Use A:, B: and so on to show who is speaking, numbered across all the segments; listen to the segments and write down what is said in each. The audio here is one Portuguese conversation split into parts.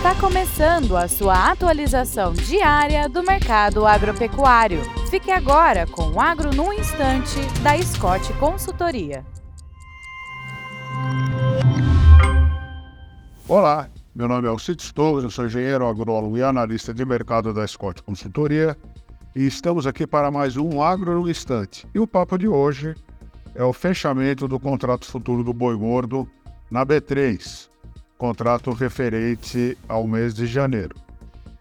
A: Está começando a sua atualização diária do mercado agropecuário. Fique agora com o Agro no Instante, da Scott Consultoria.
B: Olá, meu nome é Alcides Torres, eu sou engenheiro agrônomo e analista de mercado da Scott Consultoria e estamos aqui para mais um Agro no Instante. E o papo de hoje é o fechamento do contrato futuro do boi gordo na B3, contrato referente ao mês de janeiro.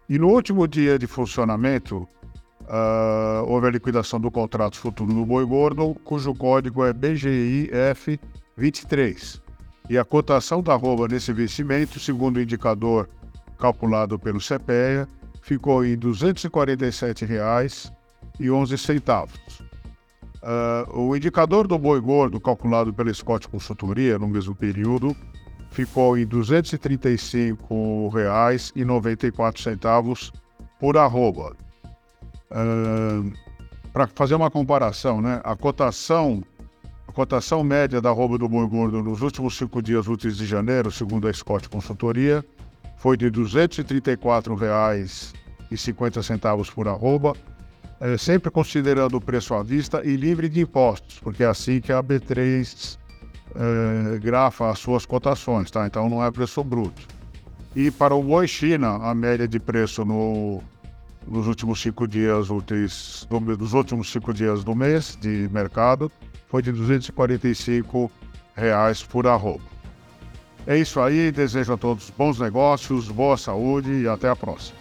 B: E no último dia de funcionamento, uh, houve a liquidação do contrato futuro do boi gordo, cujo código é BGIF23. E a cotação da arroba nesse investimento, segundo o indicador calculado pelo CPEA, ficou em R$ 247,11. Uh, o indicador do boi gordo, calculado pela Scott Consultoria no mesmo período, ficou em R$ 235,94 por arroba. Uh, Para fazer uma comparação, né, a cotação a cotação média da arroba do boi gordo nos últimos cinco dias úteis de janeiro, segundo a Scott Consultoria, foi de R$ 234,50 por arroba, é, sempre considerando o preço à vista e livre de impostos, porque é assim que a B3 é, grafa as suas cotações, tá? Então não é preço bruto. E para o boi China, a média de preço no, nos últimos cinco dias úteis, do, dos últimos cinco dias do mês de mercado, foi de 245 reais por arroba. É isso aí, desejo a todos bons negócios, boa saúde e até a próxima.